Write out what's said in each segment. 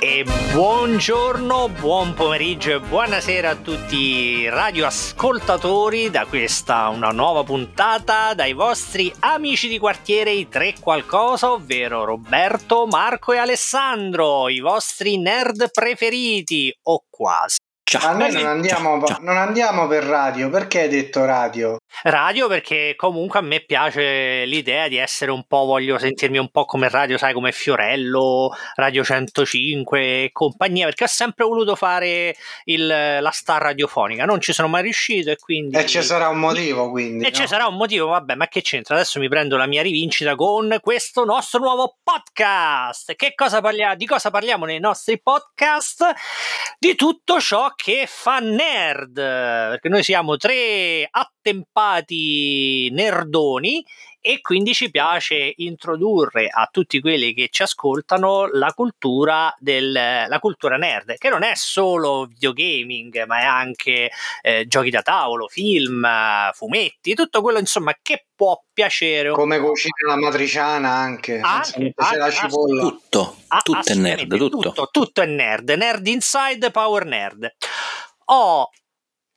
E buongiorno, buon pomeriggio e buonasera a tutti i radioascoltatori da questa una nuova puntata dai vostri amici di quartiere i tre qualcosa, ovvero Roberto, Marco e Alessandro, i vostri nerd preferiti o quasi. Ciao. Ma noi non andiamo, ciao. non andiamo per radio, perché hai detto radio? Radio perché comunque a me piace l'idea di essere un po', voglio sentirmi un po' come radio, sai, come Fiorello, Radio 105 e compagnia, perché ho sempre voluto fare il, la star radiofonica, non ci sono mai riuscito e quindi... E ci sarà un motivo quindi. E no? ci sarà un motivo, vabbè, ma che c'entra? Adesso mi prendo la mia rivincita con questo nostro nuovo podcast. Che cosa parliamo? Di cosa parliamo nei nostri podcast? Di tutto ciò che fa nerd, perché noi siamo tre attempati nerdoni e quindi ci piace introdurre a tutti quelli che ci ascoltano la cultura, del, la cultura nerd, che non è solo videogaming, ma è anche eh, giochi da tavolo, film, fumetti, tutto quello insomma che può piacere. Come cucina la matriciana anche, anche, anche la cipolla. Tutto, tutto è nerd, tutto. tutto. Tutto è nerd, nerd inside, power nerd. Oh,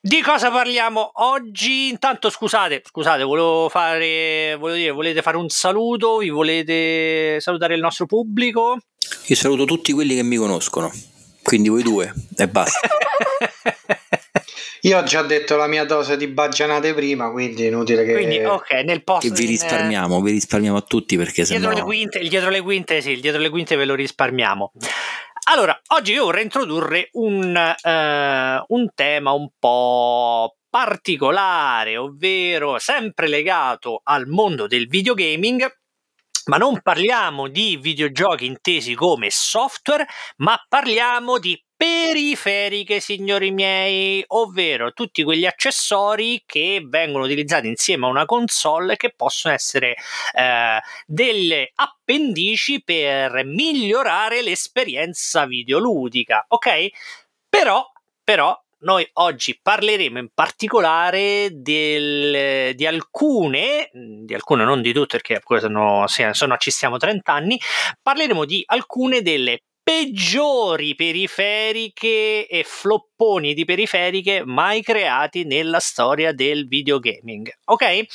di cosa parliamo oggi? Intanto scusate, scusate, volevo fare, volevo dire, volete fare un saluto? Vi volete salutare il nostro pubblico? Io saluto tutti quelli che mi conoscono, quindi voi due e basta. Io ho già detto la mia dose di baggianate prima, quindi è inutile che... Quindi, ok, nel post... Che vi risparmiamo, in... vi risparmiamo a tutti perché dietro sennò... Le quinte, dietro le quinte, sì, dietro le quinte ve lo risparmiamo. Allora, oggi io vorrei introdurre un, uh, un tema un po' particolare, ovvero sempre legato al mondo del videogaming, ma non parliamo di videogiochi intesi come software, ma parliamo di periferiche, signori miei, ovvero tutti quegli accessori che vengono utilizzati insieme a una console che possono essere eh, delle appendici per migliorare l'esperienza videoludica, ok? Però, però noi oggi parleremo in particolare del, di alcune, di alcune non di tutte perché sono, sono, ci stiamo 30 anni, parleremo di alcune delle peggiori periferiche e flopponi di periferiche mai creati nella storia del videogaming. Ok?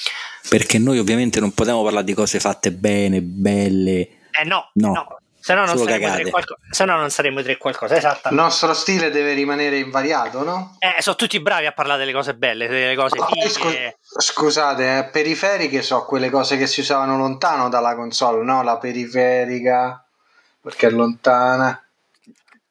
Perché noi ovviamente non possiamo parlare di cose fatte bene, belle. Eh no, no. no. Se no, non saremo tre qualco- se no non saremo tre qualcosa, esatto. Il nostro stile deve rimanere invariato, no? Eh, sono tutti bravi a parlare delle cose belle, delle cose oh, scu- Scusate, eh, periferiche sono quelle cose che si usavano lontano dalla console, no? La periferica perché è lontana.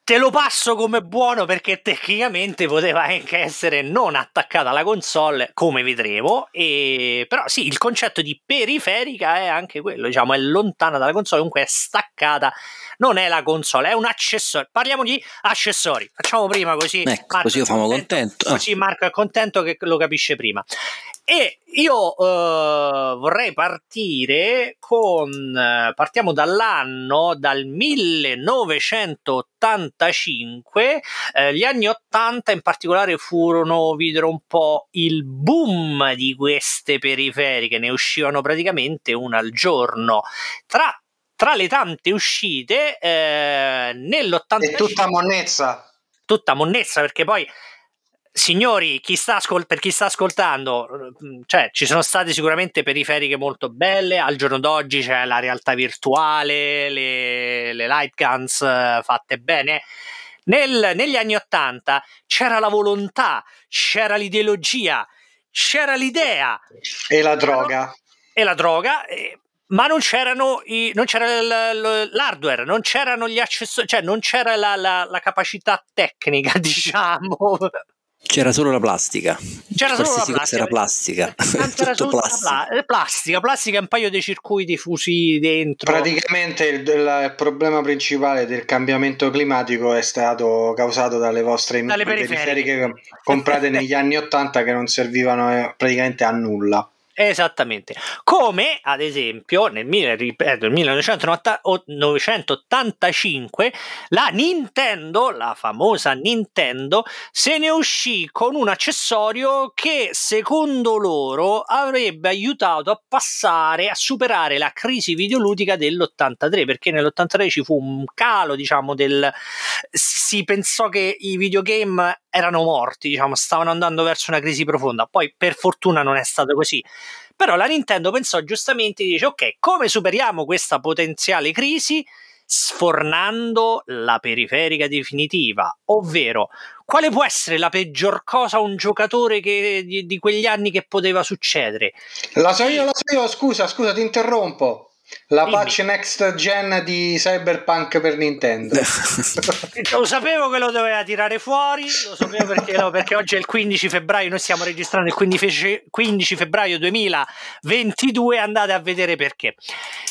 Te lo passo come buono perché tecnicamente poteva anche essere non attaccata alla console, come vedremo, e... però sì, il concetto di periferica è anche quello, diciamo, è lontana dalla console, comunque è staccata, non è la console, è un accessorio. Parliamo di accessori, facciamo prima così. Ecco, Marco così io famo contento. Così Marco è contento che lo capisce prima. E io uh, vorrei partire con. Uh, partiamo dall'anno, dal 1985. Uh, gli anni 80 in particolare furono, videro un po' il boom di queste periferiche, ne uscivano praticamente una al giorno. Tra, tra le tante uscite, eh, nell'85. È tutta monnezza. Tutta monnezza perché poi signori, chi ascol- per chi sta ascoltando, mm, cioè, ci sono state sicuramente periferiche molto belle. Al giorno d'oggi c'è la realtà virtuale, le, le light guns uh, fatte bene. Nel, negli anni Ottanta c'era la volontà, c'era l'ideologia, c'era l'idea. E la droga. E la droga. E, ma non, c'erano i, non c'era l'hardware, non c'erano gli accessori, cioè non c'era la, la, la capacità tecnica, diciamo. C'era solo la plastica. C'era solo la plastica. Era plastica. C'era solo plastica. Pla- plastica, plastica, un paio di circuiti fusi dentro. Praticamente il, il, problema principale del cambiamento climatico è stato causato dalle vostre dalle periferiche. periferiche comprate negli anni 80 che non servivano eh, praticamente a nulla. Esattamente. Come ad esempio nel, ripeto, nel 1985 la Nintendo, la famosa Nintendo, se ne uscì con un accessorio che secondo loro avrebbe aiutato a passare, a superare la crisi videoludica dell'83, perché nell'83 ci fu un calo, diciamo, del... si pensò che i videogame erano morti, diciamo, stavano andando verso una crisi profonda. Poi per fortuna non è stato così. Però la Nintendo pensò giustamente dice ok, come superiamo questa potenziale crisi? sfornando la periferica definitiva, ovvero quale può essere la peggior cosa a un giocatore che, di, di, quegli anni che poteva succedere? La so io, la so io, scusa, scusa, ti interrompo. La Dimmi. patch next gen di Cyberpunk per Nintendo. lo sapevo che lo doveva tirare fuori, lo sapevo perché, no, perché oggi è il 15 febbraio, noi stiamo registrando il 15, 15 febbraio 2022, andate a vedere perché.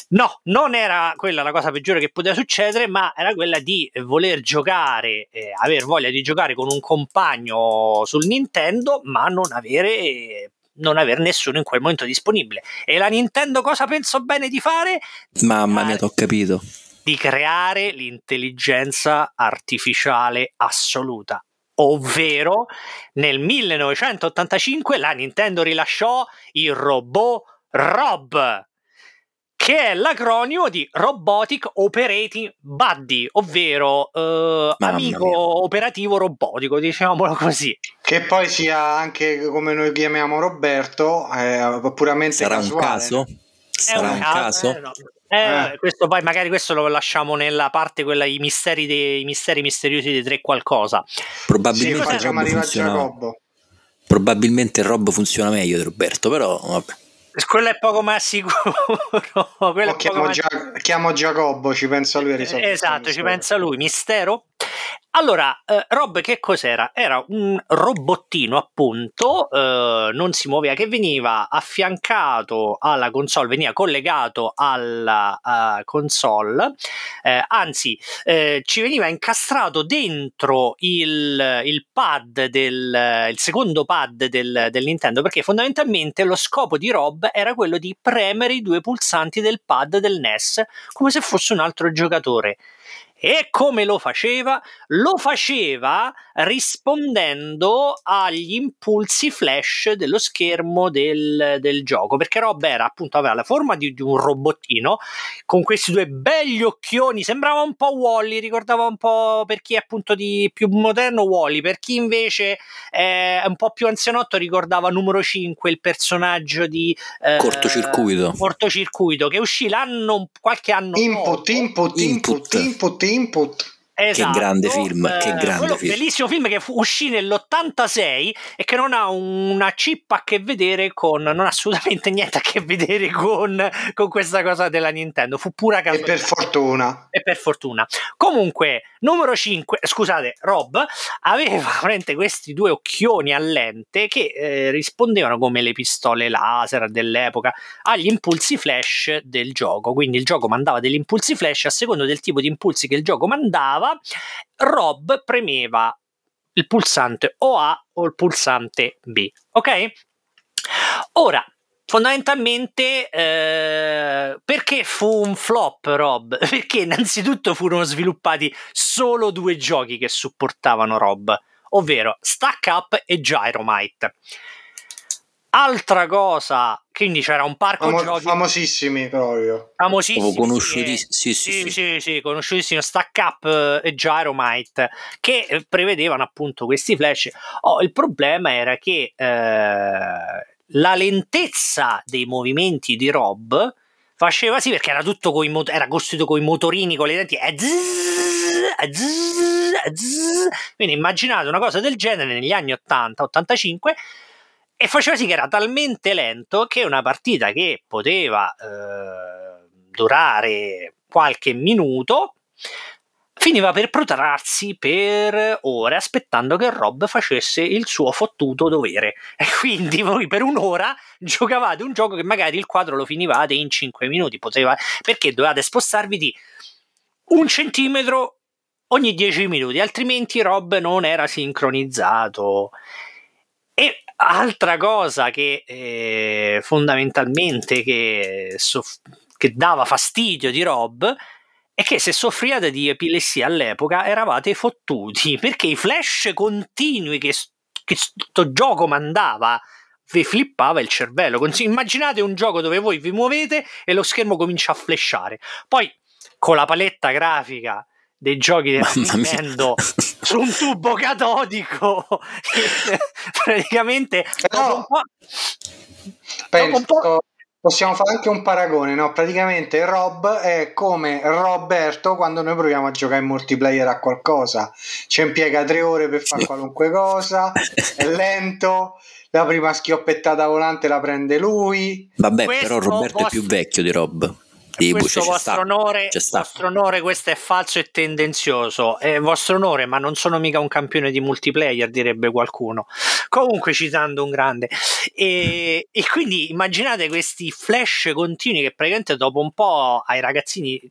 No, non era quella la cosa peggiore che poteva succedere, ma era quella di voler giocare, eh, aver voglia di giocare con un compagno sul Nintendo, ma non avere non avere nessuno in quel momento disponibile. E la Nintendo cosa pensò bene di fare? Mamma mia, ho capito. Di creare l'intelligenza artificiale assoluta. Ovvero, nel 1985 la Nintendo rilasciò il robot Rob, che è l'acronimo di Robotic Operating Buddy, ovvero eh, amico mia. operativo robotico, diciamolo così. Che poi sia anche come noi chiamiamo Roberto, eh, puramente Sarà casuale. un caso? Sarà un, un caso? Eh, no. Eh, eh. Questo poi magari questo lo lasciamo nella parte quella i misteri, dei, i misteri misteriosi dei tre qualcosa. Probabilmente sì, Rob funziona. Probabilmente il Rob funziona meglio di Roberto, però vabbè. Quello è poco ma sicuro. Chiamo, Gia- chiamo, Giacobbo, ci pensa lui a risolvere. Esatto, ci pensa lui. Mistero? Allora, eh, Rob che cos'era? Era un robottino appunto, eh, non si muoveva, che veniva affiancato alla console, veniva collegato alla uh, console, eh, anzi eh, ci veniva incastrato dentro il, il pad del il secondo pad del, del, Nintendo, perché fondamentalmente lo scopo di Rob era quello di premere i due pulsanti del pad del NES come se fosse un altro giocatore. E come lo faceva? Lo faceva rispondendo agli impulsi flash dello schermo del, del gioco, perché Rob era appunto aveva la forma di, di, un robottino con questi due belli occhioni, sembrava un po' Wally, ricordava un po' per chi è appunto di più moderno Wally, per chi invece è un po' più anzianotto ricordava numero 5, il personaggio di eh, cortocircuito. cortocircuito che uscì l'anno qualche anno input, dopo. Input, input, input, input, input. Esatto, che grande film, eh, che grande film. bellissimo film che fu, uscì nell'86 e che non ha una chip a che vedere con, non ha assolutamente niente a che vedere con, con questa cosa della Nintendo, fu pura casualità. E per fortuna. E per fortuna. Comunque, numero 5, scusate, Rob aveva veramente questi due occhioni a lente che eh, rispondevano come le pistole laser dell'epoca agli impulsi flash del gioco, quindi il gioco mandava degli impulsi flash a seconda del tipo di impulsi che il gioco mandava andava, Rob premeva il pulsante o A o il pulsante B. Ok? Ora, fondamentalmente eh, perché fu un flop Rob? Perché innanzitutto furono sviluppati solo due giochi che supportavano Rob, ovvero Stack Up e Gyromite. Altra cosa, quindi c'era un parco Famo- giochi famosissimi proprio. Famosissimi. Oh, conosciutissimi. Sì, sì, sì, sì, sì, conosciutissimo Stack Up eh, e Gyromite che eh, prevedevano appunto questi flash. Oh, il problema era che eh, la lentezza dei movimenti di Rob faceva sì perché era tutto coi mot- era costruito con i motorini con le denti eh, quindi immaginate una cosa del genere negli anni 80 85 e faceva sì che era talmente lento che una partita che poteva eh, durare qualche minuto finiva per protrarsi per ore aspettando che Rob facesse il suo fottuto dovere. E quindi voi per un'ora giocavate un gioco che magari il quadro lo finivate in 5 minuti. Poteva, perché dovevate spostarvi di un centimetro ogni 10 minuti altrimenti Rob non era sincronizzato. E Altra cosa che eh, fondamentalmente che, soff- che dava fastidio di Rob è che se soffriate di epilessia all'epoca eravate fottuti perché i flash continui che questo gioco mandava vi flippava il cervello. Immaginate un gioco dove voi vi muovete e lo schermo comincia a flashare. Poi con la paletta grafica dei giochi della Nintendo su un tubo catodico. Praticamente no. Penso, possiamo fare anche un paragone no? praticamente Rob è come Roberto quando noi proviamo a giocare in multiplayer a qualcosa. Ci impiega tre ore per fare qualunque cosa è lento la prima schioppettata volante la prende lui. Vabbè Questo però Roberto posso... è più vecchio di Rob di questo Bush, vostro, onore, vostro onore, questo è falso e tendenzioso. È vostro onore, ma non sono mica un campione di multiplayer, direbbe qualcuno. Comunque, citando un grande. E, e quindi immaginate questi flash continui che praticamente dopo un po' ai ragazzini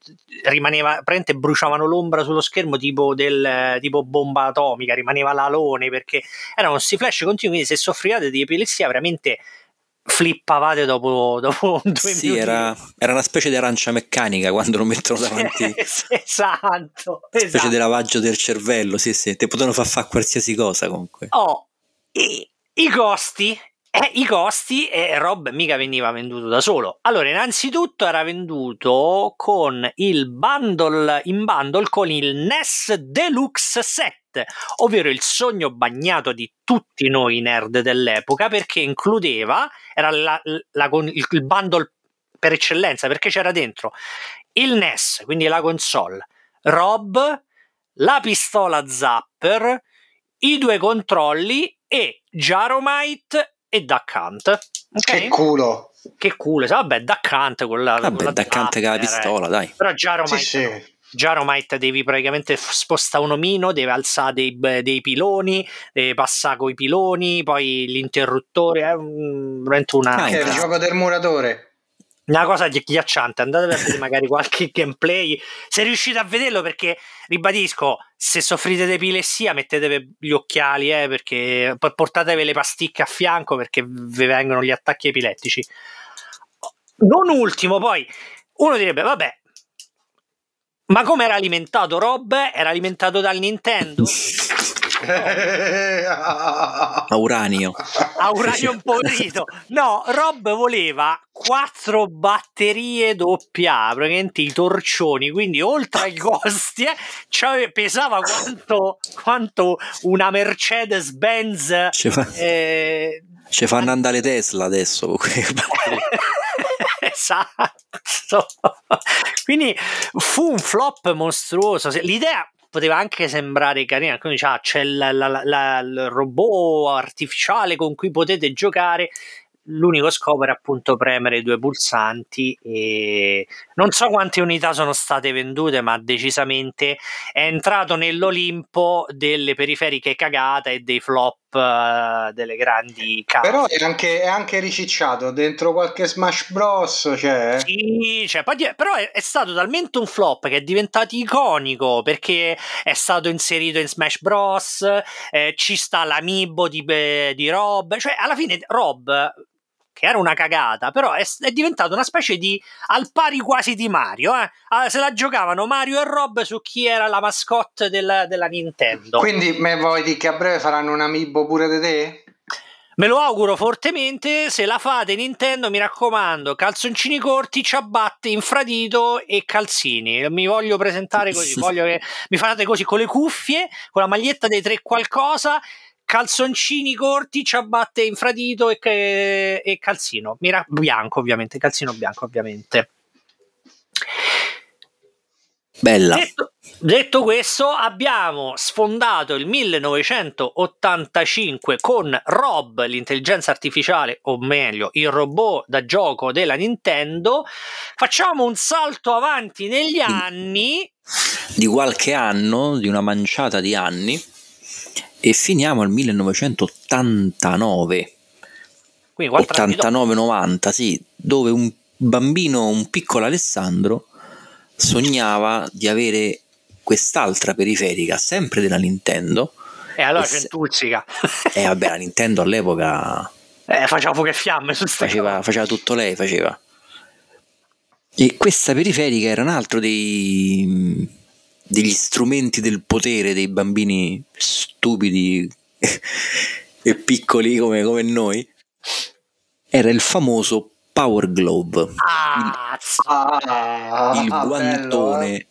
rimaneva, praticamente bruciavano l'ombra sullo schermo tipo, del, tipo bomba atomica, rimaneva l'alone perché erano questi flash continui. Quindi, se soffrivate di epilessia, veramente flippavate dopo, dopo due sì, minuti. Era, era una specie di arancia meccanica quando lo mettono davanti. esatto. Una specie di lavaggio del cervello, sì, sì. Ti potevano far fare qualsiasi cosa comunque. Oh, i, i costi eh, I costi e Rob mica veniva venduto da solo. Allora, innanzitutto era venduto con il bundle in bundle con il NES Deluxe 7, ovvero il sogno bagnato di tutti noi nerd dell'epoca, perché includeva, era la, la, il, il bundle per eccellenza, perché c'era dentro il NES, quindi la console, Rob, la pistola Zapper, i due controlli e Jaromite e Duck Hunt. Okay? Che culo! Che culo, vabbè, Duck Hunt con la, vabbè, con la Duck Hunt con la pistola, dai. Però Jaromite, sì, sì. Jaromite devi praticamente spostare un omino, deve alzare dei, dei piloni, deve passare con i piloni, poi l'interruttore, è veramente una... Ah, è il gioco del muratore una cosa ghiacciante andate a vedere magari qualche gameplay se riuscite a vederlo perché ribadisco se soffrite di epilessia mettetevi gli occhiali eh, perché poi portatevi le pasticche a fianco perché vi vengono gli attacchi epilettici non ultimo poi uno direbbe vabbè ma come era alimentato Rob? Era alimentato dal Nintendo? a uranio. A uranio impoverito. No, Rob voleva quattro batterie doppia, praticamente i torcioni, quindi oltre ai costi cioè pesava quanto, quanto una Mercedes-Benz. Ci, fa, eh, ci fanno andare Tesla adesso. esatto. Quindi fu un flop mostruoso. L'idea poteva anche sembrare carina, quindi ah, c'è la, la, la, il robot artificiale con cui potete giocare. L'unico scopo era appunto premere i due pulsanti e non so quante unità sono state vendute ma decisamente è entrato nell'Olimpo delle periferiche cagate e dei flop uh, delle grandi case. Però è anche, è anche, ricicciato dentro qualche Smash Bros c'è sì cioè, però è, è, stato talmente un flop che è diventato iconico perché è stato inserito in Smash Bros eh, ci sta l'amibo di, di Rob cioè alla fine Rob che era una cagata, però è, è diventato una specie di al pari quasi di Mario. Eh? Ah, se la giocavano Mario e Rob su chi era la mascotte della, della Nintendo. Quindi me vuoi dire che a breve faranno un amiibo pure di te? Me lo auguro fortemente. Se la fate Nintendo, mi raccomando, calzoncini corti, ciabatte, infradito e calzini. Mi voglio presentare così. voglio che mi fate così con le cuffie, con la maglietta dei tre qualcosa calzoncini corti, ciabatte infradito e, e calzino Mira, bianco ovviamente, calzino bianco ovviamente. Bella. Detto, detto, questo, abbiamo sfondato il 1985 con Rob, l'intelligenza artificiale, o meglio, il robot da gioco della Nintendo. Facciamo un salto avanti negli anni. Di qualche anno, di una manciata di anni e finiamo al 1989 89-90 sì, dove un bambino, un piccolo Alessandro sognava di avere quest'altra periferica sempre della Nintendo E allora e c'entuzzica. E eh, vabbè, la Nintendo all'epoca... Eh, faceva fuoco e fiamme su faceva, faceva tutto lei, faceva. E questa periferica era un altro dei, degli strumenti del potere dei bambini stupidi e piccoli come, come noi. Era il famoso Power Glove. Ah, il, il guantone. Bello, eh?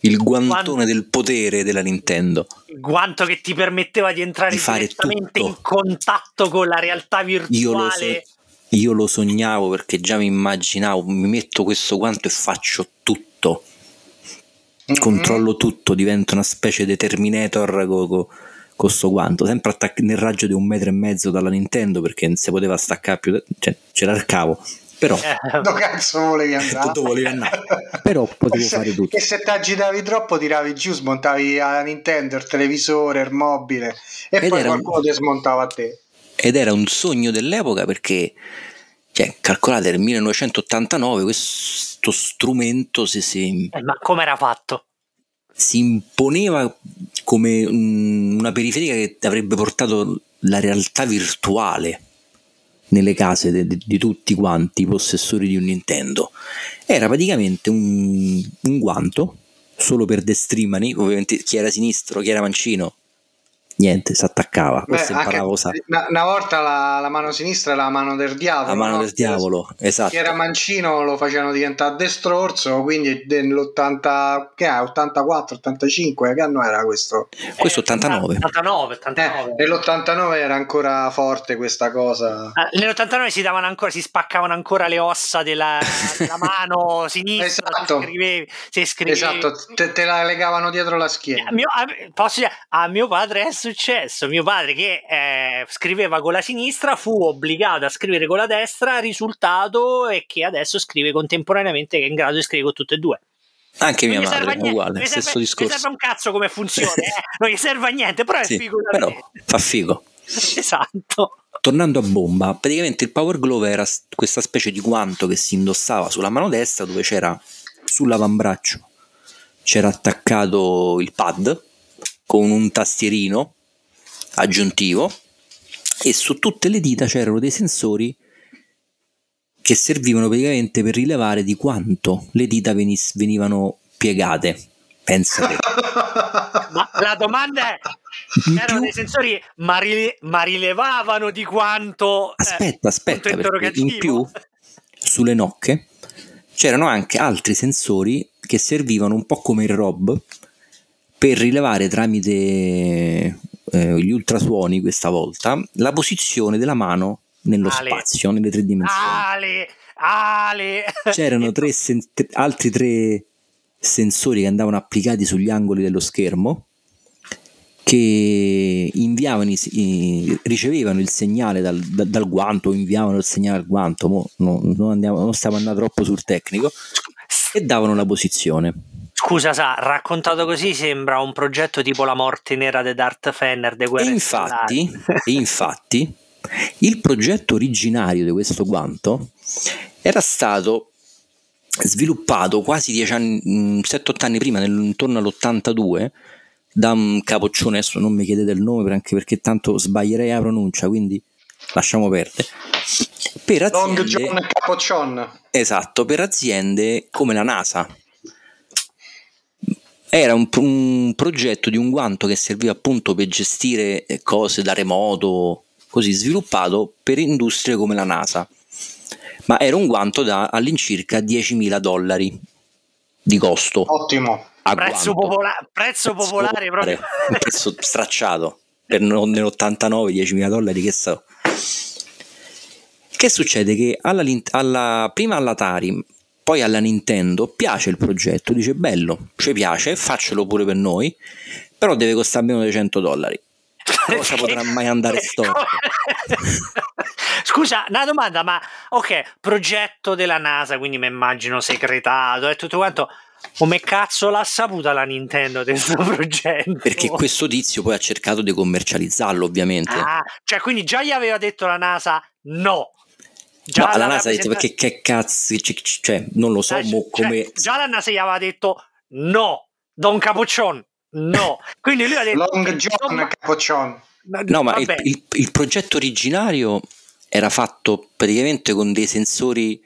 il guantone Guant- del potere della Nintendo. Il guanto che ti permetteva di entrare di direttamente tutto. in contatto con la realtà virtuale. Io lo, so- io lo sognavo perché già mi immaginavo, mi metto questo guanto e faccio tutto. Mm-hmm. Controllo tutto, divento una specie di Terminator con co- questo guanto, sempre attac- nel raggio di un metro e mezzo dalla Nintendo perché non si poteva staccare più, cioè c'era il cavo però eh, dove cazzo volevi andare? volevi andare? però potevo se, fare tutto e se ti agitavi troppo tiravi giù smontavi la Nintendo il televisore il mobile e ed poi qualcuno un... ti smontava a te ed era un sogno dell'epoca perché cioè, calcolate nel 1989 questo strumento si, si... Eh, ma come era fatto? si imponeva come una periferica che avrebbe portato la realtà virtuale nelle case de, de, di tutti quanti i possessori di un Nintendo. Era praticamente un, un guanto solo per destrimani, ovviamente chi era sinistro, chi era mancino, niente, si attaccava. Beh, una, una, volta la, la, mano sinistra è la mano del diavolo. La mano no? del diavolo, esatto. Chi era mancino lo facevano diventare destrorso, quindi nell'80, che è, 84, 85, che anno era questo? Questo 89. 89, 89. Eh, nell'89 era ancora forte questa cosa. Ah, nell'89 si davano ancora, si spaccavano ancora le ossa della, della mano sinistra. esatto. Se scrivevi, se scrivevi. Esatto, te, te, la legavano dietro la schiena. A mio, a, posso dire, a mio padre è successo? Mio padre che eh, scriveva con la sinistra fu obbligato a scrivere con la destra, risultato è che adesso scrive contemporaneamente che è in grado di scrivere con tutte e due. Anche mia madre è uguale, stesso serve, discorso. Non serve un cazzo come funziona, eh? non gli serve a niente, però è sì, figo però fa figo. esatto. Tornando a bomba, praticamente il Power Glove era questa specie di guanto che si indossava sulla mano destra dove c'era sull'avambraccio c'era attaccato il pad con un tastierino aggiuntivo e su tutte le dita c'erano dei sensori che servivano praticamente per rilevare di quanto le dita venis- venivano piegate. Pensate. ma la domanda è: erano dei sensori, ma, rile- ma, rilevavano di quanto. Aspetta, eh, aspetta, in più sulle nocche c'erano anche altri sensori che servivano un po' come il Rob per rilevare tramite eh, gli ultrasuoni questa volta la posizione della mano nello Ale. spazio, nelle tre dimensioni. Ale, Ale. C'erano tre sen- altri tre sensori che andavano applicati sugli angoli dello schermo che inviavano i, ricevevano il segnale dal, dal, dal, guanto, inviavano il segnale al guanto, Mo, no, non, andiamo, non stiamo andando troppo sul tecnico, e davano la posizione. Scusa, sa, raccontato così sembra un progetto tipo la morte nera di Darth Fenner de e infatti, e infatti, il progetto originario di questo guanto era stato sviluppato quasi 10 anni, 7-8 anni prima, intorno all'82, da un capoccione, adesso non mi chiedete il nome anche perché tanto sbaglierei la pronuncia, quindi lasciamo perdere. Per aziende, Long John Capoccion. Esatto, per aziende come la NASA era un, un, progetto di un guanto che serviva appunto per gestire eh, cose da remoto, così sviluppato per industrie come la NASA. Ma era un guanto da all'incirca 10.000 dollari di costo. Ottimo. Prezzo, popola- prezzo, popolare proprio. Un prezzo stracciato. Per nell'89 10.000 dollari, che so. Che succede? Che alla, alla, prima all'Atari poi alla Nintendo piace il progetto, dice bello, ci piace, faccelo pure per noi, però deve costare meno di 100 dollari. Cosa potrà mai andare storto? Scusa, una domanda, ma ok, progetto della NASA, quindi mi immagino segretato e tutto quanto. Come cazzo l'ha saputa la Nintendo di questo progetto? Perché questo tizio poi ha cercato di commercializzarlo, ovviamente. Ah, cioè quindi già gli aveva detto la NASA no. Già la NASA ha detto perché che cazzo, cioè non lo so, eh, cioè, come... Già la NASA gli aveva detto no, Don Capuccion, no. Quindi lui ha detto... Long John Capoccion. No, ma il, il, il, progetto originario era fatto praticamente con dei sensori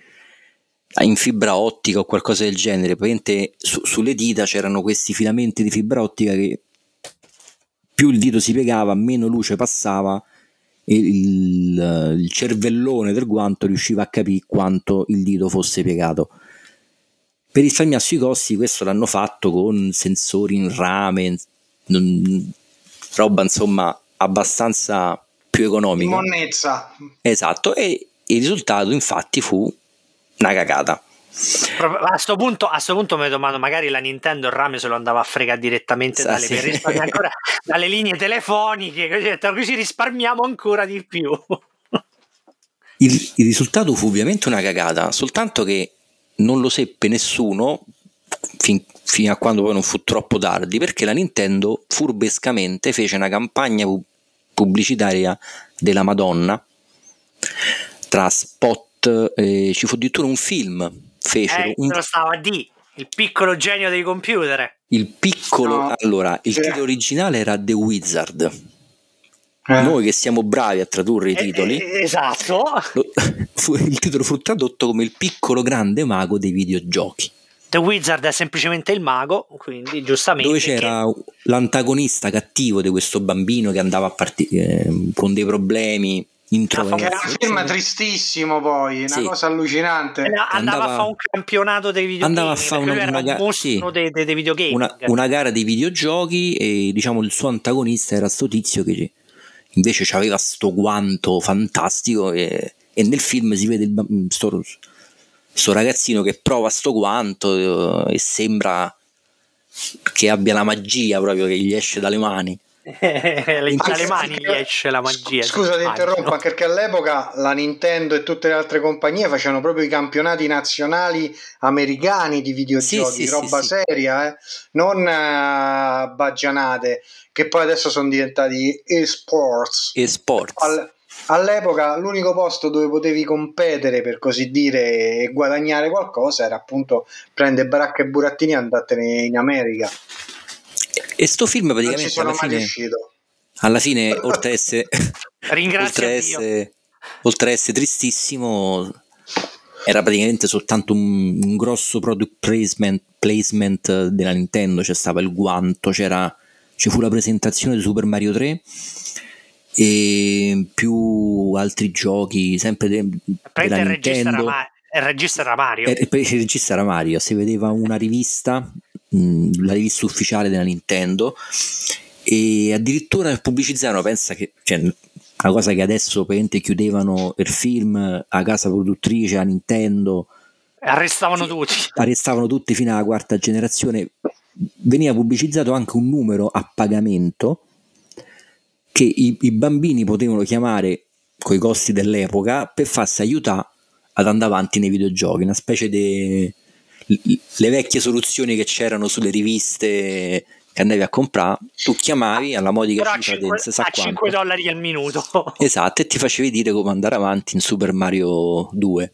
in fibra ottica o qualcosa del genere. Praticamente su, sulle dita c'erano questi filamenti di fibra ottica che più il dito si piegava, meno luce passava il, il cervellone del guanto riusciva a capire quanto il dito fosse piegato. Per risparmiarsi i costi, questo l'hanno fatto con sensori in rame, non, roba insomma abbastanza più economica. Monnezza. Esatto, e il risultato infatti fu una cagata. A questo punto, punto mi domando, magari la Nintendo il rame se lo andava a fregare direttamente Sa, dalle, sì. ancora, dalle linee telefoniche, così, così risparmiamo ancora di più. Il, il, risultato fu ovviamente una cagata, soltanto che non lo seppe nessuno fin, fino a quando poi non fu troppo tardi, perché la Nintendo furbescamente fece una campagna pubblicitaria della Madonna tra spot, eh, ci fu addirittura un film fecero eh, un... lo stava D, il piccolo genio dei computer. Il piccolo, no. allora, il titolo originale era The Wizard. Eh. Noi che siamo bravi a tradurre i eh, titoli, eh, esatto. Lo, fu, il titolo fu tradotto come il piccolo grande mago dei videogiochi. The Wizard è semplicemente il mago, quindi giustamente. Dove c'era che... l'antagonista cattivo di questo bambino che andava a partire eh, con dei problemi introverso. Che è un film tristissimo poi, una sì. cosa allucinante. Andava, andava, a fare un campionato dei videogame. Andava a fare una, una, ga- sì. dei, dei, dei videogame. Una, una, gara dei videogiochi e diciamo il suo antagonista era sto tizio che invece aveva sto guanto fantastico e, e nel film si vede il, sto, sto ragazzino che prova sto guanto e sembra che abbia la magia proprio che gli esce dalle mani dalle mani gli esce la magia. Scusa, ti interrompo perché all'epoca la Nintendo e tutte le altre compagnie facevano proprio i campionati nazionali americani di videogiochi, sì, sì, roba sì, seria, eh? non uh, baggianate, che poi adesso sono diventati esports. Esports. All- all'epoca l'unico posto dove potevi competere per così dire e guadagnare qualcosa era appunto prendere baracca e burattini e andartene in America e sto film praticamente alla fine, alla fine, oltre a essere, oltre a essere, oltre a essere tristissimo, era praticamente soltanto un, un, grosso product placement, placement della Nintendo. C'è stava il guanto, c'era, ci fu la presentazione di Super Mario 3 e più altri giochi, sempre de, della il Nintendo. Regista il regista era Mario. Il, il regista era Mario, si vedeva una rivista la rivista ufficiale della Nintendo e addirittura pubblicizzarono, pensa che cioè, una cosa che adesso praticamente chiudevano il film a casa produttrice, a Nintendo. Arrestavano tutti. Arrestavano tutti fino alla quarta generazione. Veniva pubblicizzato anche un numero a pagamento che i, i bambini potevano chiamare con i costi dell'epoca per farsi aiutare ad andare avanti nei videogiochi, una specie di le vecchie soluzioni che c'erano sulle riviste che andavi a comprare, tu chiamavi alla modica cifra 5, del a 5 dollari al minuto. Esatto, e ti facevi dire come andare avanti in Super Mario 2.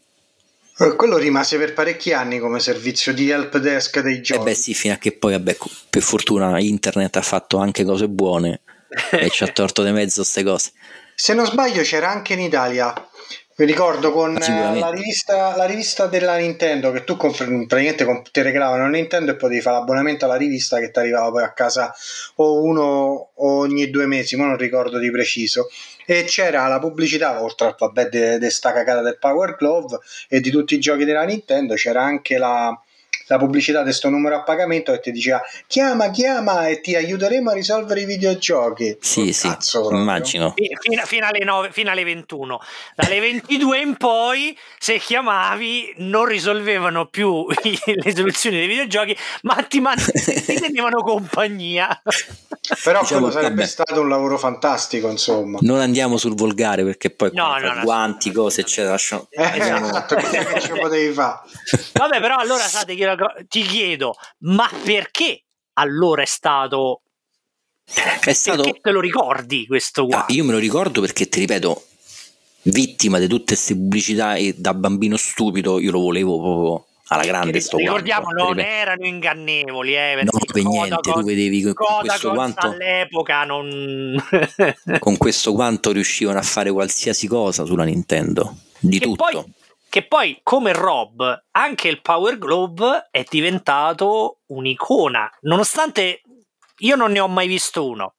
Eh, quello rimase per parecchi anni come servizio di help desk dei giochi. Eh beh sì, fino a che poi, vabbè, per fortuna internet ha fatto anche cose buone e ci ha torto di mezzo queste cose. Se non sbaglio c'era anche in Italia mi ricordo con eh, la rivista, la rivista, della Nintendo che tu comp- praticamente comp- ti regalavano Nintendo e potevi fare l'abbonamento alla rivista che ti arrivava poi a casa o uno ogni due mesi, ma non ricordo di preciso. E c'era la pubblicità, oltre a vabbè, de, de sta cagata del Power Glove e di tutti i giochi della Nintendo, c'era anche la, la pubblicità di questo numero a pagamento che ti diceva chiama, chiama e ti aiuteremo a risolvere i videogiochi. Sì, oh, sì, cazzo, immagino. Fino, fino, alle 9, fino alle 21. Dalle 22 in poi, se chiamavi, non risolvevano più le soluzioni dei videogiochi, ma ti, man- ti tenevano compagnia. Però diciamo, quello sarebbe vabbè. stato un lavoro fantastico, insomma. Non andiamo sul volgare perché poi no, no, no, guanti, cose, eccetera. Lasciamo... Eh, esatto, che ci potevi fare? Vabbè, però allora state ti chiedo, ma perché allora è stato... È stato... Perché te lo ricordi questo qua? Ah, io me lo ricordo perché, ti ripeto, vittima di tutte queste pubblicità e da bambino stupido io lo volevo proprio alla grande sto ricordiamo guanto, non erano ingannevoli eh, no per niente tu vedevi con, questo guanto all'epoca non con questo guanto riuscivano a fare qualsiasi cosa sulla Nintendo di che tutto. poi, che poi come Rob anche il Power Glove è diventato un'icona nonostante io non ne ho mai visto uno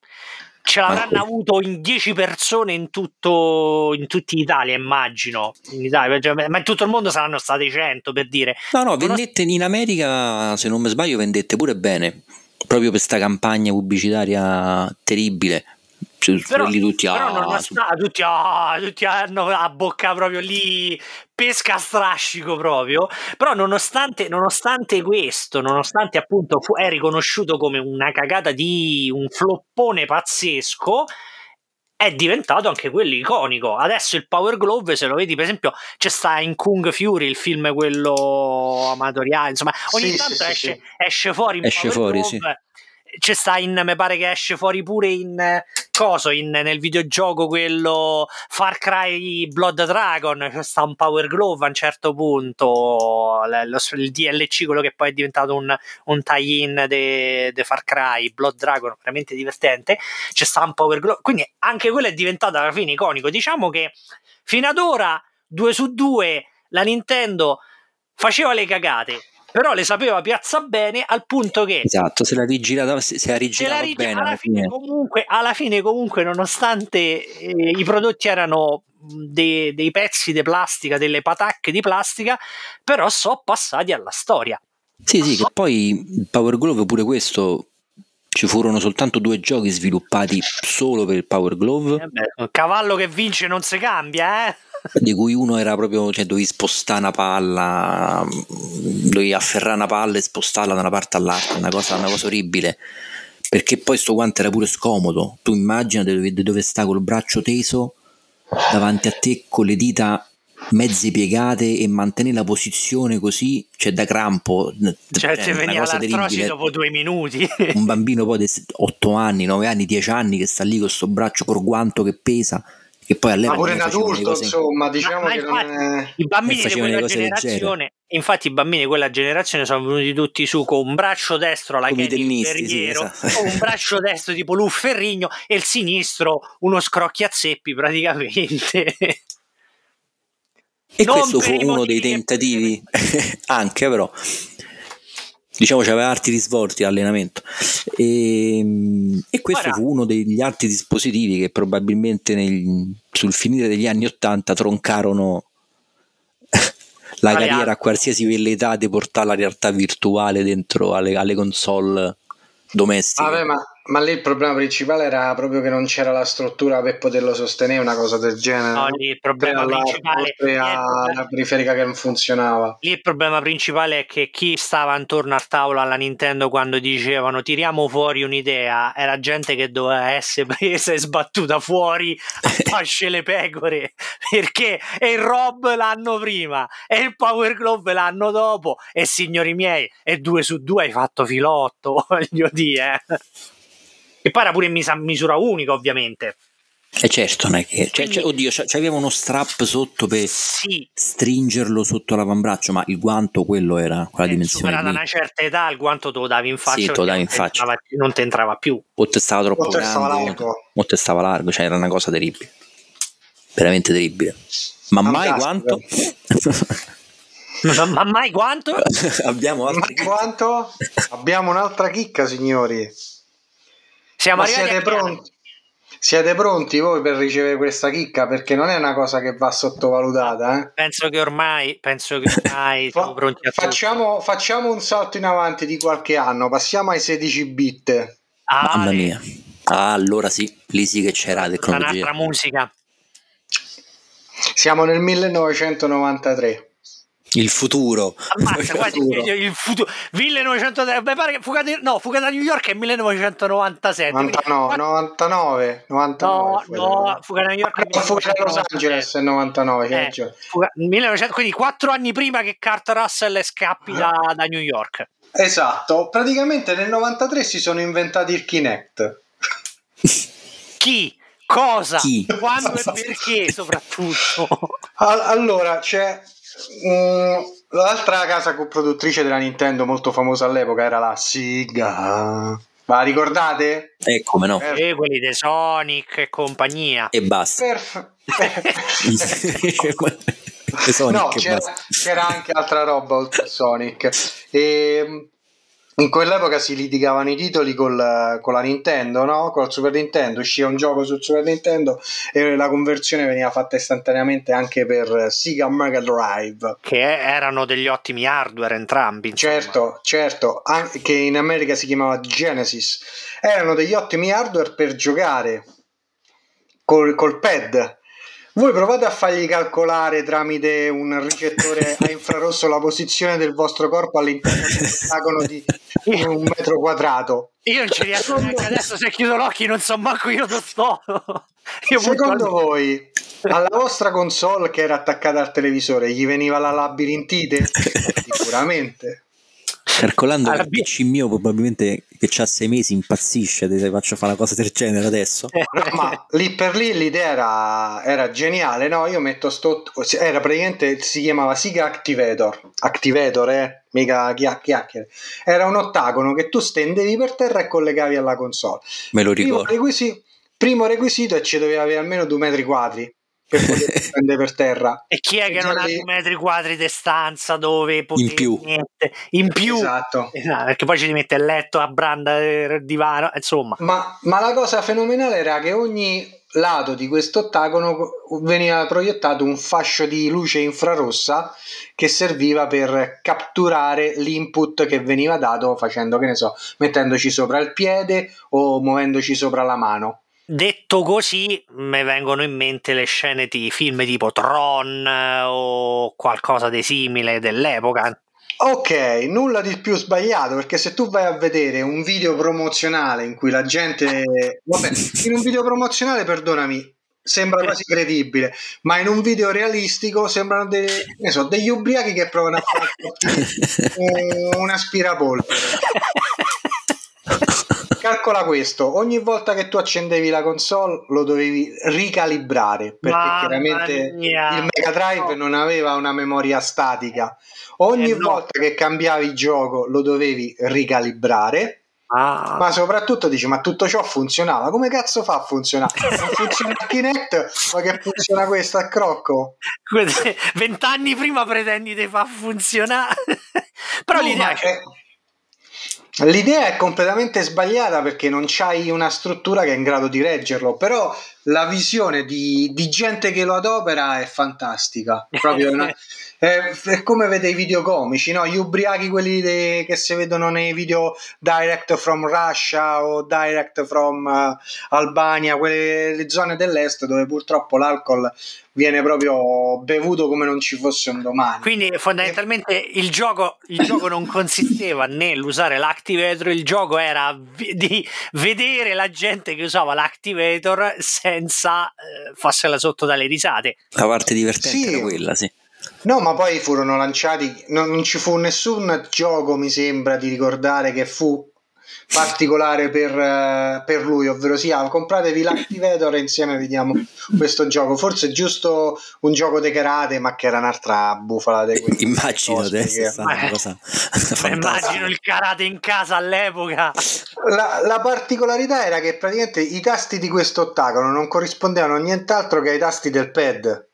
ce l'avranno avuto in 10 persone in tutto in tutta Italia immagino. In Italia, ma in tutto il mondo saranno state 100 per dire. No no vendette in America se non mi sbaglio vendette pure bene. Proprio per questa campagna pubblicitaria terribile però, tutti, però ah, non sta, tutti, ah, tutti hanno a bocca proprio lì pesca a strascico proprio però nonostante, nonostante questo nonostante appunto fu, è riconosciuto come una cagata di un floppone pazzesco è diventato anche quello iconico. Adesso il Power Glove, se lo vedi, per esempio, c'è sta in Kung Fury, il film quello amatoriale, insomma, ogni sì, tanto sì, esce, sì. esce, fuori esce Power fuori, Glove c'è sta in mi pare che esce fuori pure in coso in, nel videogioco quello Far Cry Blood Dragon c'è sta un Power Glove a un certo punto lo, il DLC quello che poi è diventato un, un tie-in di Far Cry Blood Dragon veramente divertente c'è sta un Power Glove quindi anche quello è diventato alla fine iconico. Diciamo che fino ad ora 2 su 2 la Nintendo faceva le cagate però le sapeva piazza bene al punto che esatto se la rigirata se, se la rigirava se la bene alla, fine, fine. Comunque, alla fine comunque nonostante eh, i prodotti erano dei, dei pezzi di plastica delle patacche di plastica però sono passati alla storia sì sì che poi il Power Glove pure questo ci furono soltanto due giochi sviluppati solo per il Power Glove. Eh beh, cavallo che vince non si cambia, eh? Di cui uno era proprio, cioè dovevi spostare una palla, dovevi afferrare una palla e spostarla da una parte all'altra, una cosa, una cosa orribile. Perché poi sto guanto era pure scomodo. Tu immagina dove, dove sta col braccio teso davanti a te con le dita mezze piegate e mantenere la posizione così, cioè da crampo. Cioè, ti veniva l'artrosi dopo due minuti. Un bambino poi di 8 anni, 9 anni, 10 anni che sta lì con questo braccio col guanto che pesa che poi all'epoca pure in adulto insomma diciamo ma, ma che infatti, non è... i bambini di quella generazione infatti i bambini di quella generazione sono venuti tutti su con un braccio destro alla Kenny Ferriero sì, esatto. un braccio destro tipo Lu Ferrigno e il sinistro uno scrocchiazeppi praticamente. E non questo fu uno dei tentativi. anche però diciamo c'aveva arti risvolti all'allenamento e, e questo Guarda. fu uno degli altri dispositivi che probabilmente nel, sul finire degli anni 80 troncarono la carriera a qualsiasi velleità di portare la realtà virtuale dentro alle, alle console domestiche. Vabbè, ma ma lì il problema principale era proprio che non c'era la struttura per poterlo sostenere, una cosa del genere. No, lì il problema principale è la periferica che non funzionava. Lì il problema principale è che chi stava intorno al tavolo alla Nintendo quando dicevano tiriamo fuori un'idea era gente che doveva essere presa e sbattuta fuori a pasce le pecore perché e il Rob l'anno prima e il Power Glove l'anno dopo e signori miei e due su due hai fatto filotto voglio dire eh. E poi era pure in misa- misura unica, ovviamente. E eh certo, non è che. Cioè, Quindi, cioè, oddio, c'aveva uno strap sotto per sì. stringerlo sotto l'avambraccio, ma il guanto quello era quella eh, dimensione. Superata una certa età, il guanto te lo davi in faccia. Sì, te lo davi in faccia. Non ti entrava più. O te stava troppo o grande. Stava largo. O te stava largo, cioè era una cosa terribile. Veramente terribile. Ma Fantastico. mai quanto? ma mai quanto? Abbiamo, ma quanto? Abbiamo un'altra chicca, signori. Siamo Ma siete pronti? Siete pronti voi per ricevere questa chicca? Perché non è una cosa che va sottovalutata. Eh? Penso che ormai, penso che ormai siamo pronti a facciamo, facciamo, un salto in avanti di qualche anno, passiamo ai 16 bit. Ah, Mamma mia. Ah, allora sì, lì sì che c'era tecnologia. Un'altra musica. Siamo nel 1993. Il futuro. Ammazza, guarda, il futuro. 1900, beh, pare che fuga, di, no, fuga da New York è 1997. 99, 99, 99. No, no, fuga da New York è fuga da Los Angeles è 99. Eh, fuga, 1900, quindi quattro anni prima che Kurt Russell scappi da, da New York. Esatto, praticamente nel 93 si sono inventati il Kinect. Chi? Cosa? Chi? Quando e perché soprattutto? allora, c'è mm, l'altra casa produttrice della Nintendo molto famosa all'epoca era la Sega. Ma ricordate? E eh, come no? Per... E quelli di Sonic e compagnia. E basta. Per... no, c'era, c'era, anche altra roba oltre a Sonic. E ehm, in quell'epoca si litigavano i titoli col, con la Nintendo, no? Con il Super Nintendo, usciva un gioco sul Super Nintendo e la conversione veniva fatta istantaneamente anche per Sega Mega Drive. Che erano degli ottimi hardware entrambi. Insomma. Certo, certo, che in America si chiamava Genesis. Erano degli ottimi hardware per giocare col, col pad voi provate a fargli calcolare tramite un ricettore a infrarosso la posizione del vostro corpo all'interno di un metro quadrato. Io non ci riesco neanche adesso se chiudo l'occhio non so manco io dove sto. Io Secondo voi alla vostra console che era attaccata al televisore gli veniva la labirintite? Sicuramente. Calcolando che il PC mio probabilmente che ha sei mesi impazzisce se faccio fare una cosa del genere adesso. No, ma lì per lì l'idea era, era, geniale, no? Io metto sto... era praticamente, si chiamava Siga Activator, Activator, eh? Mica chiacchiere. Era un ottagono che tu stendevi per terra e collegavi alla console. Me lo ricordo. Primo requisito, primo requisito è che ci doveva avere almeno due metri quadri per poter prendere per terra. E chi è che non ha due metri quadri di stanza dove poter in più, mettere, in più. Esatto. esatto. perché poi ci mette il letto a branda il divano insomma ma, ma la cosa fenomenale era che ogni lato di questo ottagono veniva proiettato un fascio di luce infrarossa che serviva per catturare l'input che veniva dato facendo che ne so mettendoci sopra il piede o muovendoci sopra la mano Detto così, mi vengono in mente le scene di film tipo Tron eh, o qualcosa di simile dell'epoca. Ok, nulla di più sbagliato perché se tu vai a vedere un video promozionale in cui la gente. Vabbè, in un video promozionale, perdonami, sembra quasi credibile, ma in un video realistico sembrano dei, so, degli ubriachi che provano a fare un aspirapolvere. Calcola questo, ogni volta che tu accendevi la console lo dovevi ricalibrare perché Mamma chiaramente mia. il Mega Drive no. non aveva una memoria statica. Ogni eh volta no. che cambiavi gioco lo dovevi ricalibrare. Ah. Ma soprattutto dici: Ma tutto ciò funzionava? Come cazzo fa a funzionare? Non funziona il Kinect, ma che funziona questo a crocco? Vent'anni prima pretendi di far funzionare, però no, l'idea è L'idea è completamente sbagliata perché non c'hai una struttura che è in grado di reggerlo, però la visione di, di gente che lo adopera è fantastica. Proprio una, è, è, come vede i video comici, no? gli ubriachi, quelli de, che si vedono nei video direct from Russia o direct from uh, Albania, quelle zone dell'est dove purtroppo l'alcol viene proprio bevuto come non ci fosse un domani. Quindi fondamentalmente il gioco, il gioco non consisteva nell'usare l'activator, il gioco era di vedere la gente che usava l'activator senza eh, farsela sotto dalle risate. La parte divertente sì. era quella, sì. No, ma poi furono lanciati, non, non ci fu nessun gioco, mi sembra di ricordare, che fu particolare per, uh, per, lui, ovvero sia compratevi l'Activator e insieme vediamo questo gioco. Forse è giusto un gioco di karate, ma che era un'altra bufala di. Immagino adesso che... cosa Immagino il karate in casa all'epoca. La, la, particolarità era che praticamente i tasti di questo ottagono non corrispondevano a nient'altro che ai tasti del pad.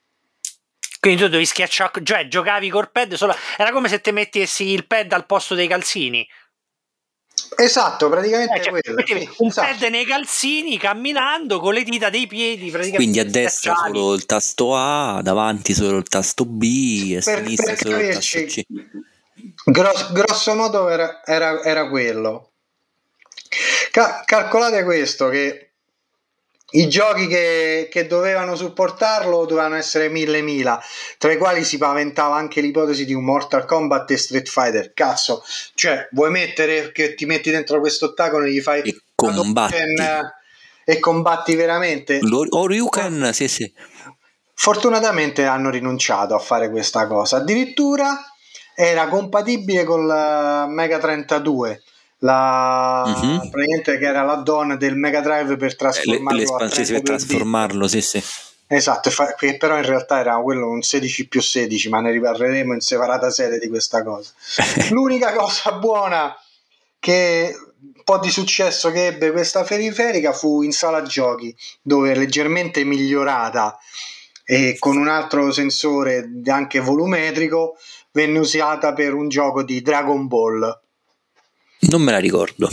Quindi tu dovevi schiacciare, cioè giocavi col pad solo. Era come se ti mettessi il pad al posto dei calzini. Esatto, praticamente eh, cioè, quello. Sì, un esatto. pad nei calzini camminando con le dita dei piedi. Quindi a destra solo il tasto A, davanti solo il tasto B, a per, sinistra per solo il tasto C. Grosso, grosso modo era, era, era quello. Cal- calcolate questo che i giochi che, che, dovevano supportarlo dovevano essere mille mila, tra i quali si paventava anche l'ipotesi di un Mortal Kombat e Street Fighter. Cazzo, cioè, vuoi mettere che ti metti dentro questo ottagono e gli fai e combatti, e combatti veramente? O Ryuken, sì, sì. Fortunatamente hanno rinunciato a fare questa cosa. Addirittura era compatibile con il Mega 32 la, uh-huh. che era la donna del Mega Drive per trasformarlo le, le per trasformarlo sì sì Esatto, che però in realtà era quello un 16 più 16, ma ne riparleremo in separata sede di questa cosa. L'unica cosa buona che un po' di successo che ebbe questa periferica fu in sala giochi, dove leggermente migliorata e con un altro sensore anche volumetrico venne usata per un gioco di Dragon Ball. Non me la ricordo.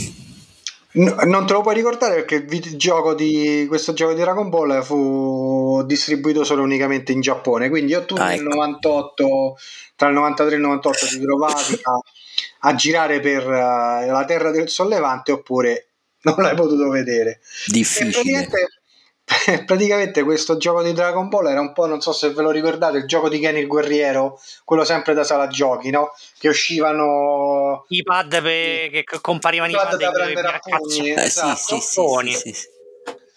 No, non te lo puoi ricordare perché il gioco di questo gioco di Dragon Ball fu distribuito solo unicamente in Giappone. Quindi io tu ah, ecco. 98, tra il 93 e il 98 ti trovavi a, a girare per uh, la terra del sollevante oppure non l'hai potuto vedere. Difficile. praticamente questo gioco di Dragon Ball era un po', non so se ve lo ricordate, il gioco di Kenny il Guerriero, quello sempre da sala giochi, no? Che uscivano i pad pe- che comparivano i pad, pad da prendere a pugni, eh, esatto. sì, sì, sì, sì,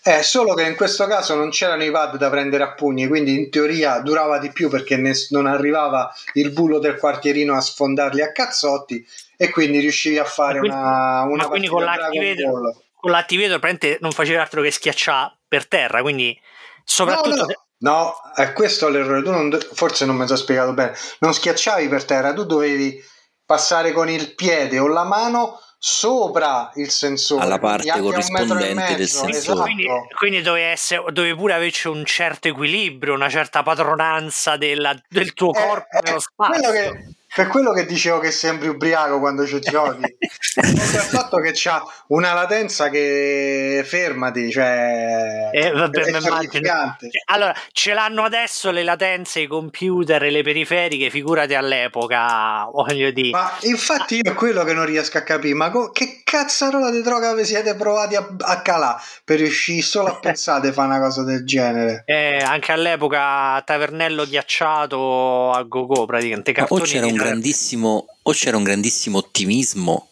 Eh, solo che in questo caso non c'erano i pad da prendere a pugni, quindi in teoria durava di più perché ne- non arrivava il bullo del quartierino a sfondarli a cazzotti e quindi riuscivi a fare quindi, una, una quindi con l'activator, con praticamente non facevi altro che schiacciare per terra, quindi soprattutto... No, no. No, è questo l'errore. Tu non, forse non mi sono spiegato bene. Non schiacciavi per terra, tu dovevi passare con il piede o la mano sopra il sensore alla parte corrispondente del sensore esatto. quindi, quindi dovevi, essere, dovevi pure averci un certo equilibrio una certa padronanza della, del tuo eh, corpo eh, nello spazio che, per quello che dicevo che sembri ubriaco quando ci giochi. Il fatto che c'ha una latenza che fermati cioè eh, vabbè, è cioè, allora ce l'hanno adesso le latenze i computer e le periferiche figurati all'epoca voglio dire. Ma infatti io è quello che non riesco a capire ma co- che cazzarola di droga vi siete provati a, a calare per riuscire solo a pensare di fare una cosa del genere? Eh, anche all'epoca tavernello ghiacciato a go go praticamente cartoni grandissimo o c'era un grandissimo ottimismo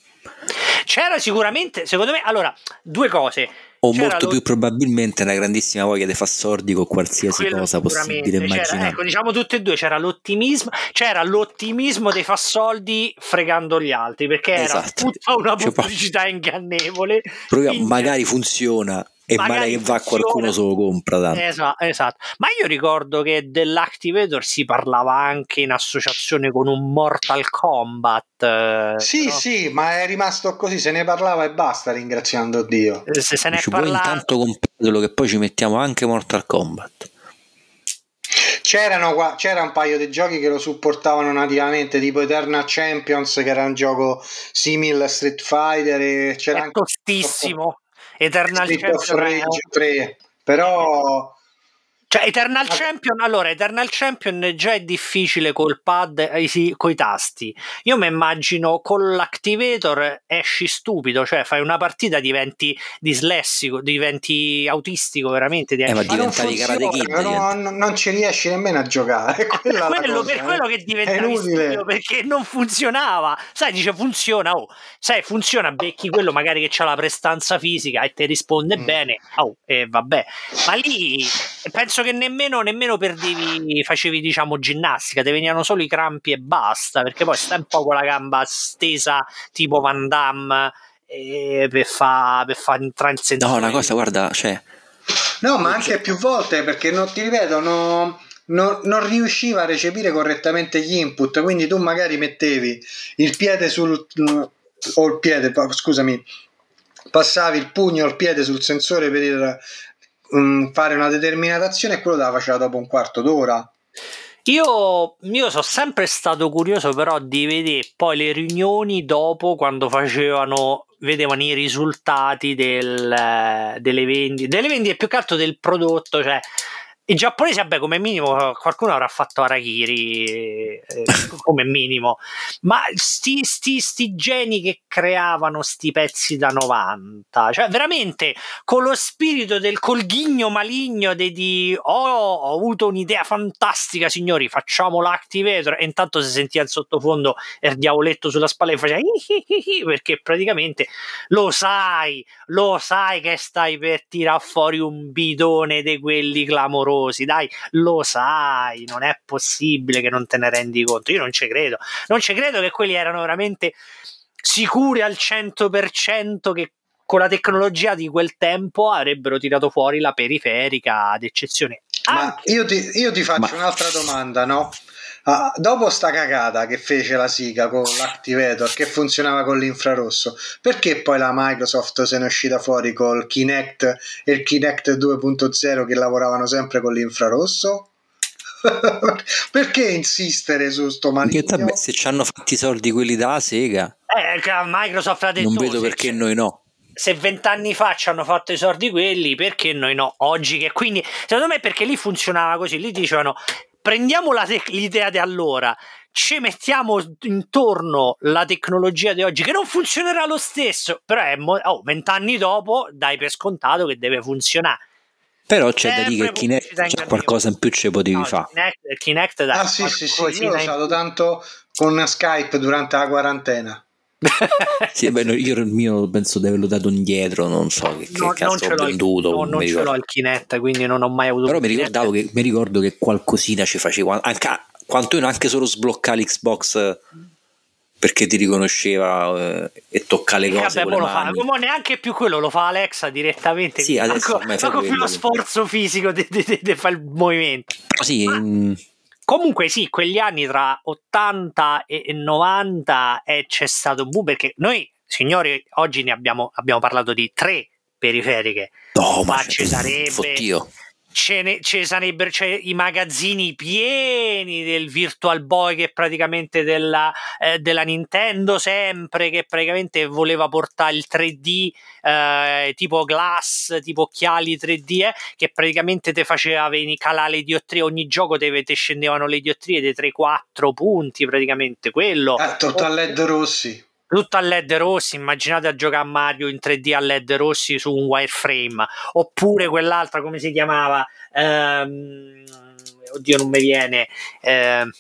c'era sicuramente secondo me allora due cose o molto lo... più probabilmente una grandissima voglia di far sordi con qualsiasi Quello cosa possibile immaginare. Ecco, diciamo tutte e due, c'era l'ottimismo, c'era l'ottimismo dei far soldi fregando gli altri, perché esatto. era tutta una pubblicità cioè, ingannevole. Proviamo, magari funziona e male che va qualcuno se lo compra tanto. Esatto, esatto, ma io ricordo che dell'Activator si parlava anche in associazione con un Mortal Kombat eh, sì no? sì ma è rimasto così se ne parlava e basta ringraziando Dio eh, se se ne ci è parlato puoi intanto comprarlo che poi ci mettiamo anche Mortal Kombat C'erano qua, c'era un paio di giochi che lo supportavano nativamente, tipo Eternal Champions, che era un gioco simile a Street Fighter. E c'era è anche tostissimo. Eternal Champion 3, però cioè, Eternal ah. Champion, allora, Eternal Champion già è difficile col pad eh, coi tasti. Io mi immagino con l'activator esci stupido, cioè fai una partita, diventi dislessico, diventi autistico veramente. Eh, ma diventavi karate kid. No, no, non ci riesci nemmeno a giocare. quello, cosa, per eh. quello che diventavi stupido, perché non funzionava. Sai, dice funziona, oh, sai, funziona, becchi quello magari che ha la prestanza fisica e ti risponde mm. bene, oh, e vabbè. Ma lì penso penso che nemmeno, nemmeno perdevi, facevi diciamo ginnastica, ti venivano solo i crampi e basta, perché poi stai un po' con la gamba stesa tipo Van Damme eh, per fare per fa entrare il senso. No, una cosa, guarda, cioè... No, ma anche più volte, perché non ti ripeto, no, non, non riusciva a recepire correttamente gli input, quindi tu magari mettevi il piede sul... o il piede, scusami, passavi il pugno o il piede sul sensore per il um, fare una determinata azione e quello te la faceva dopo un quarto d'ora. Io, io sono sempre stato curioso però di vedere poi le riunioni dopo quando facevano vedevano i risultati del, delle vendite delle vendite più che altro del prodotto cioè i giapponesi, vabbè, come minimo qualcuno avrà fatto Arachiri eh, come minimo, ma sti, sti, sti, geni che creavano sti pezzi da 90, cioè veramente con lo spirito del colghigno maligno di, di oh, ho avuto un'idea fantastica, signori, facciamo l'activator e intanto si sentiva in sottofondo il diavoletto sulla spalla e faceva perché praticamente lo sai, lo sai che stai per tirare fuori un bidone di quelli clamorosi numerosi, dai, lo sai, non è possibile che non te ne rendi conto. Io non ci credo, non ci credo che quelli erano veramente sicuri al 100% che con la tecnologia di quel tempo avrebbero tirato fuori la periferica ad eccezione Ma io ti, io ti faccio Ma... un'altra domanda, no? Ah, dopo sta cagata che fece la Siga con l'Activator che funzionava con l'infrarosso, perché poi la Microsoft se ne è uscita fuori col Kinect e il Kinect 2.0 che lavoravano sempre con l'infrarosso? perché insistere su sto manicchio? se ci hanno fatti i soldi quelli da Sega, eh, Microsoft ha detto non vedo perché noi no se vent'anni fa ci hanno fatto i soldi quelli, perché noi no? Oggi che quindi, secondo me, perché lì funzionava così, lì dicevano prendiamo te- l'idea di allora, ci mettiamo intorno la tecnologia di oggi che non funzionerà lo stesso, però è mo- oh, vent'anni dopo dai per scontato che deve funzionare. Però c'è Sempre da dire che Kinect c'è qualcosa in più ci potevi no, fare. Kinect, Kinect ah sì sì sì, io l'ho usato tanto con Skype durante la quarantena. sì, beh, io il mio penso di averlo dato indietro, non so che, no, che cazzo ho venduto. No, non ce l'ho il Kinect, quindi non ho mai avuto. Però mi, ricordavo che, mi ricordo che qualcosina ci faceva, anche, quantomeno anche solo sbloccare l'Xbox perché ti riconosceva eh, e tocca le cose. Vabbè, lo fa, come neanche più quello lo fa Alexa direttamente. Sì, adesso manco, manco più lo sforzo fisico di, fare il movimento. Sì, in Comunque sì, quegli anni tra 80 e 90 eh, c'è stato un boom perché noi, signori, oggi ne abbiamo, abbiamo parlato di tre periferiche. No, ma, ma ci sarebbe... Fottio ce ne, ce sarebbero cioè, i magazzini pieni del Virtual Boy che è praticamente della, eh, della, Nintendo sempre che praticamente voleva portare il 3D eh, tipo glass tipo occhiali 3D eh, che praticamente ti faceva calare le diottrie ogni gioco te, te scendevano le diottrie dei 3-4 punti praticamente quello. Ah, tutto a led rossi tutto a LED rossi, immaginate a giocare a Mario in 3D a LED rossi su un wireframe, oppure quell'altra, come si chiamava? Ehm, oddio, non mi viene. Eh,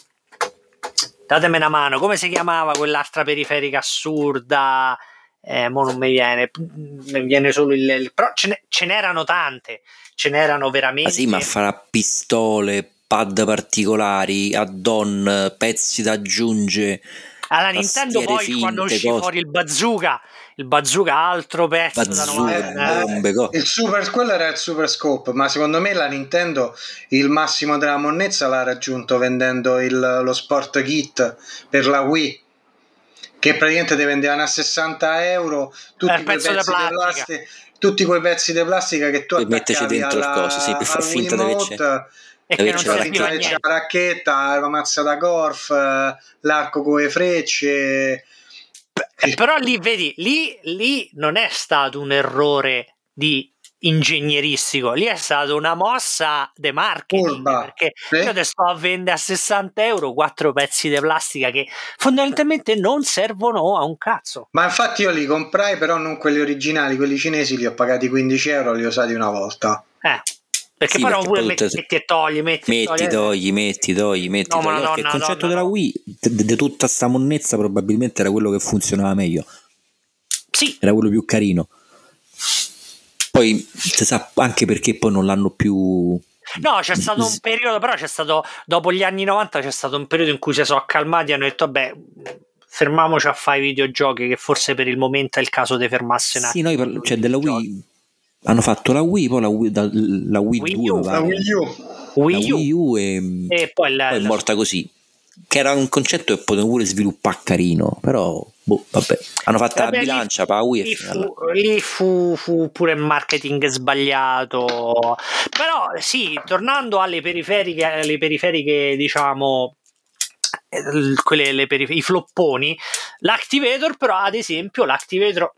datemi una mano, come si chiamava quell'altra periferica assurda? Eh, mo non mi viene, mi viene solo il. il però ce, ne, ce, n'erano tante, ce n'erano veramente. Ma sì, ma farà pistole, pad particolari, add-on, pezzi da aggiungere alla Nintendo poi finte, quando uscì cose. fuori il bazooka, il bazooka altro pezzo bazooka, da bombe, eh, il super, quello era il super scope, ma secondo me la Nintendo il massimo della monnezza l'ha raggiunto vendendo il, lo sport kit per la Wii che praticamente te vendevano a 60 euro tutti eh, quei pezzi di plastica. tutti quei pezzi di plastica che tu per metterci dentro alla, il coso, sì, per far finta di e che non serviva la, la racchetta, la mazza da golf, l'arco con le frecce. Eh, però lì vedi, lì, lì non è stato un errore di ingegneristico, lì è stata una mossa de marketing Urba. perché sì. io adesso sto a vendere a 60 euro quattro pezzi di plastica che fondamentalmente non servono a un cazzo. Ma infatti io li comprai, però non quelli originali, quelli cinesi li ho pagati 15 euro, li ho usati una volta. Eh. Perché sì, poi non pure metti, metti, e togli, metti, metti togli, togli, metti, togli, metti, no, togli. Madonna, il concetto no, della Wii, di tutta sta monnezza, probabilmente era quello che funzionava meglio. Sì. Era quello più carino. Poi si sa anche perché poi non l'hanno più. No, c'è stato un periodo, però c'è stato dopo gli anni 90 c'è stato un periodo in cui si sono accalmati e hanno detto, vabbè, fermiamoci a fare i videogiochi, che forse per il momento è il caso di fermarsi un attimo. Sì, noi parlo, cioè della Wii hanno fatto la Wii, poi la Wii, da, la Wii, Wii 2, U, la Wii U, Wii la Wii U e, e poi, la, poi è morta così. Che era un concetto che potevano pure sviluppare carino, però boh, vabbè. Hanno fatto vabbè, la bilancia la Wii. Lì, fu, lì fu, fu, pure marketing sbagliato. Però sì, tornando alle periferiche, alle periferiche diciamo eh, quelle, perif- i flopponi, l'Activator però ad esempio l'Activator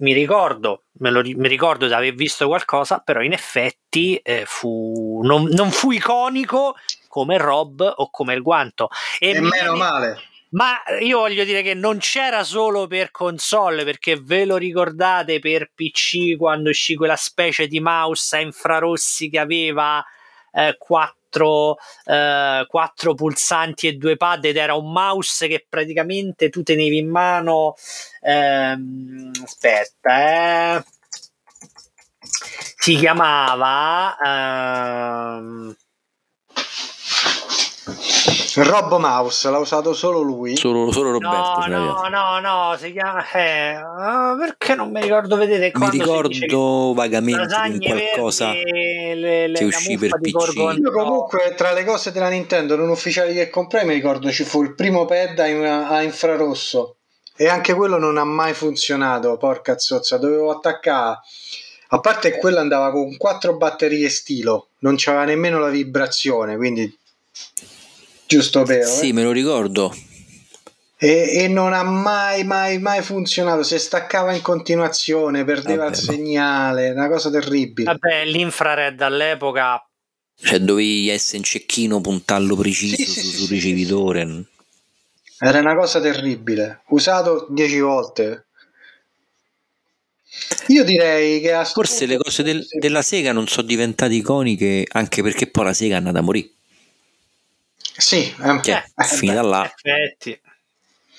mi ricordo, me lo, mi ricordo di aver visto qualcosa, però in effetti eh, fu, non, non, fu iconico come Rob o come il guanto. E, e meno male. Ma io voglio dire che non c'era solo per console, perché ve lo ricordate per PC quando uscì quella specie di mouse a infrarossi che aveva eh, quattro quattro, eh, quattro pulsanti e due pad ed era un mouse che praticamente tu tenevi in mano ehm, aspetta eh, si chiamava ehm, Rob Mouse l'ha usato solo lui. Solo, solo Roberto. No, no, no, no, si chiama. Eh, uh, perché non mi ricordo? Vedete, mi ricordo vagamente un qualcosa le, le, che uscì per PC. Io comunque tra le cose della Nintendo non ufficiali che comprai mi ricordo ci fu il primo pad a, a infrarosso e anche quello non ha mai funzionato. Porca zozza, dovevo attaccare. A parte quello andava con quattro batterie stilo, non c'aveva nemmeno la vibrazione, quindi giusto per... Sì, eh. me lo ricordo. E, e, non ha mai, mai, mai funzionato. Se staccava in continuazione, perdeva Vabbè, il segnale, una cosa terribile. Vabbè, l'infrared all'epoca. Cioè, dovevi essere in cecchino, puntarlo preciso sì, sì, sul sì, ricevitore. Era una cosa terribile. Usato dieci volte. Io direi che forse le cose del, della Sega non sono diventate iconiche anche perché poi la Sega è andata a morire. Sì, eh, cioè, eh, finita là. Effetti.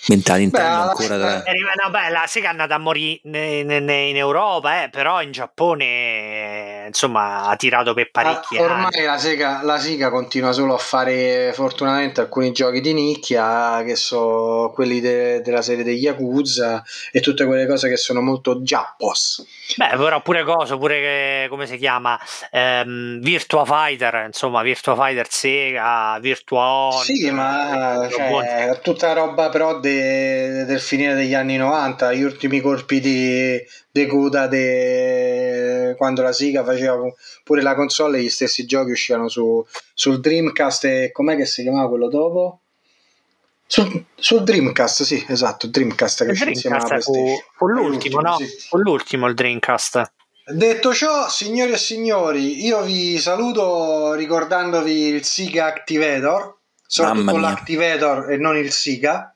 Mentre Nintendo ancora tra... no, beh, la Sega è andata a morire in, in Europa, eh, però in Giappone insomma ha tirato per parecchi ah, ormai la Sega, la Sega, continua solo a fare fortunatamente alcuni giochi di nicchia che sono quelli de, della serie degli Yakuza e tutte quelle cose che sono molto Jappos beh però pure cosa pure che, come si chiama ehm, Virtua Fighter insomma Virtua Fighter Sega Virtua On sì ma cioè, tutta roba però de de, del finire degli anni 90, gli ultimi colpi di, di coda de, quando la Siga faceva pure la console e gli stessi giochi uscivano su, sul Dreamcast e com'è che si chiamava quello dopo? Sul, sul, Dreamcast, sì, esatto, Dreamcast che il Dreamcast fu, fu l'ultimo, no? Sì. Fu l'ultimo il Dreamcast. Detto ciò, signori e signori, io vi saluto ricordandovi il Siga Activator, soprattutto l'Activator e non il Siga.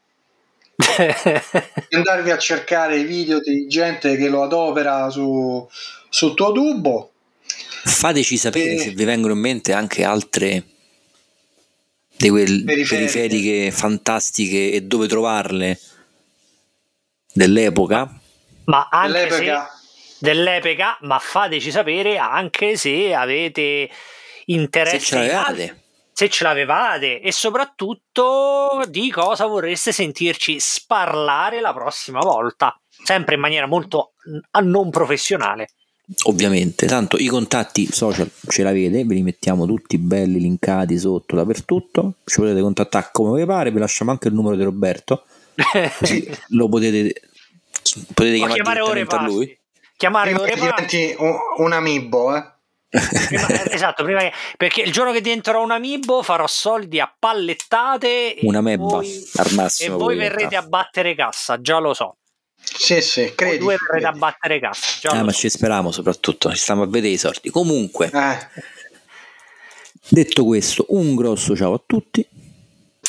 Andarvi a cercare i video di gente che lo adopera su, sul tuo tubo. Fateci sapere e... se vi vengono in mente anche altre di quelle periferiche. periferiche fantastiche e dove trovarle dell'epoca. Ma anche dell'epoca. Se, dell'epoca, ma fateci sapere anche se avete interesse. Se ce l'avevate se ce l'avevate e soprattutto di cosa vorreste sentirci sparlare la prossima volta, sempre in maniera molto non professionale. Ovviamente, tanto i contatti social ce l'avete, ve li mettiamo tutti belli linkati sotto dappertutto, ci potete contattare come vi pare, vi lasciamo anche il numero di Roberto, così lo potete, potete chiamare, chiamare ore a lui. Chiamare ore diventi un, un amiibo, eh? Prima, esatto, prima che, perché il giorno che diventerò un amiibo farò soldi a pallettate una mebba voi, al massimo e voi verrete a battere cassa, già lo so. Sì, sì, credi. Voi verrete a battere cassa. Già eh, ma so. ci speriamo soprattutto, ci stiamo a vedere i sorti. Comunque, eh. detto questo, un grosso ciao a tutti.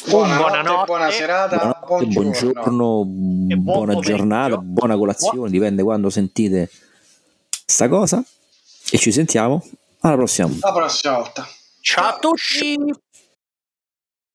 Buonanotte, buonanotte buona serata, buonanotte, buongiorno, buongiorno buona giornata, buona colazione, Buon... dipende quando sentite sta cosa. E ci sentiamo alla prossima. La prossima volta. Ciao a tutti.